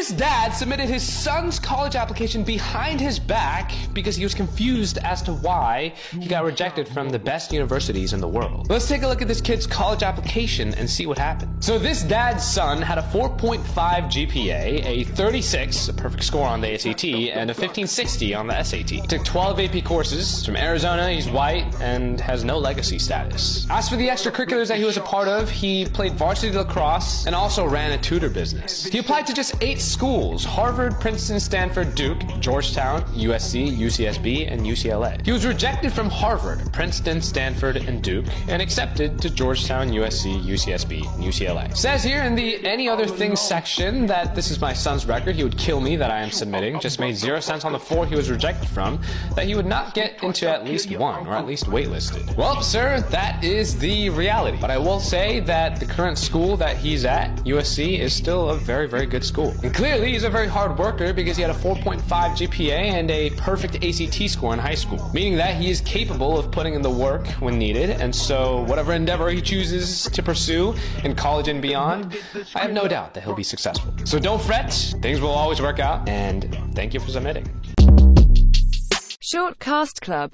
His dad submitted his son's college application behind his back because he was confused as to why he got rejected from the best universities in the world. Let's take a look at this kid's college application and see what happened. So, this dad's son had a 4.5 GPA, a 36, a perfect score on the ACT, and a 1560 on the SAT. Took 12 AP courses. From Arizona, he's white and has no legacy status. As for the extracurriculars that he was a part of, he played varsity lacrosse and also ran a tutor business. He applied to just eight schools Harvard, Princeton, Stanford, Duke, Georgetown, USC, UCSB, and UCLA. He was rejected from Harvard, Princeton, Stanford, and Duke, and accepted to Georgetown, USC, UCSB, and UCLA. Says here in the any other things section that this is my son's record, he would kill me that I am submitting, just made zero sense on the four he was rejected from, that he would not get into at least one, or at least waitlisted. Well, sir, that is the reality. But I will say that the current school that he's at, USC, is still a very, very good school. Clearly, he's a very hard worker because he had a 4.5 GPA and a perfect ACT score in high school, meaning that he is capable of putting in the work when needed. And so, whatever endeavor he chooses to pursue in college and beyond, I have no doubt that he'll be successful. So don't fret, things will always work out, and thank you for submitting. Short Cast Club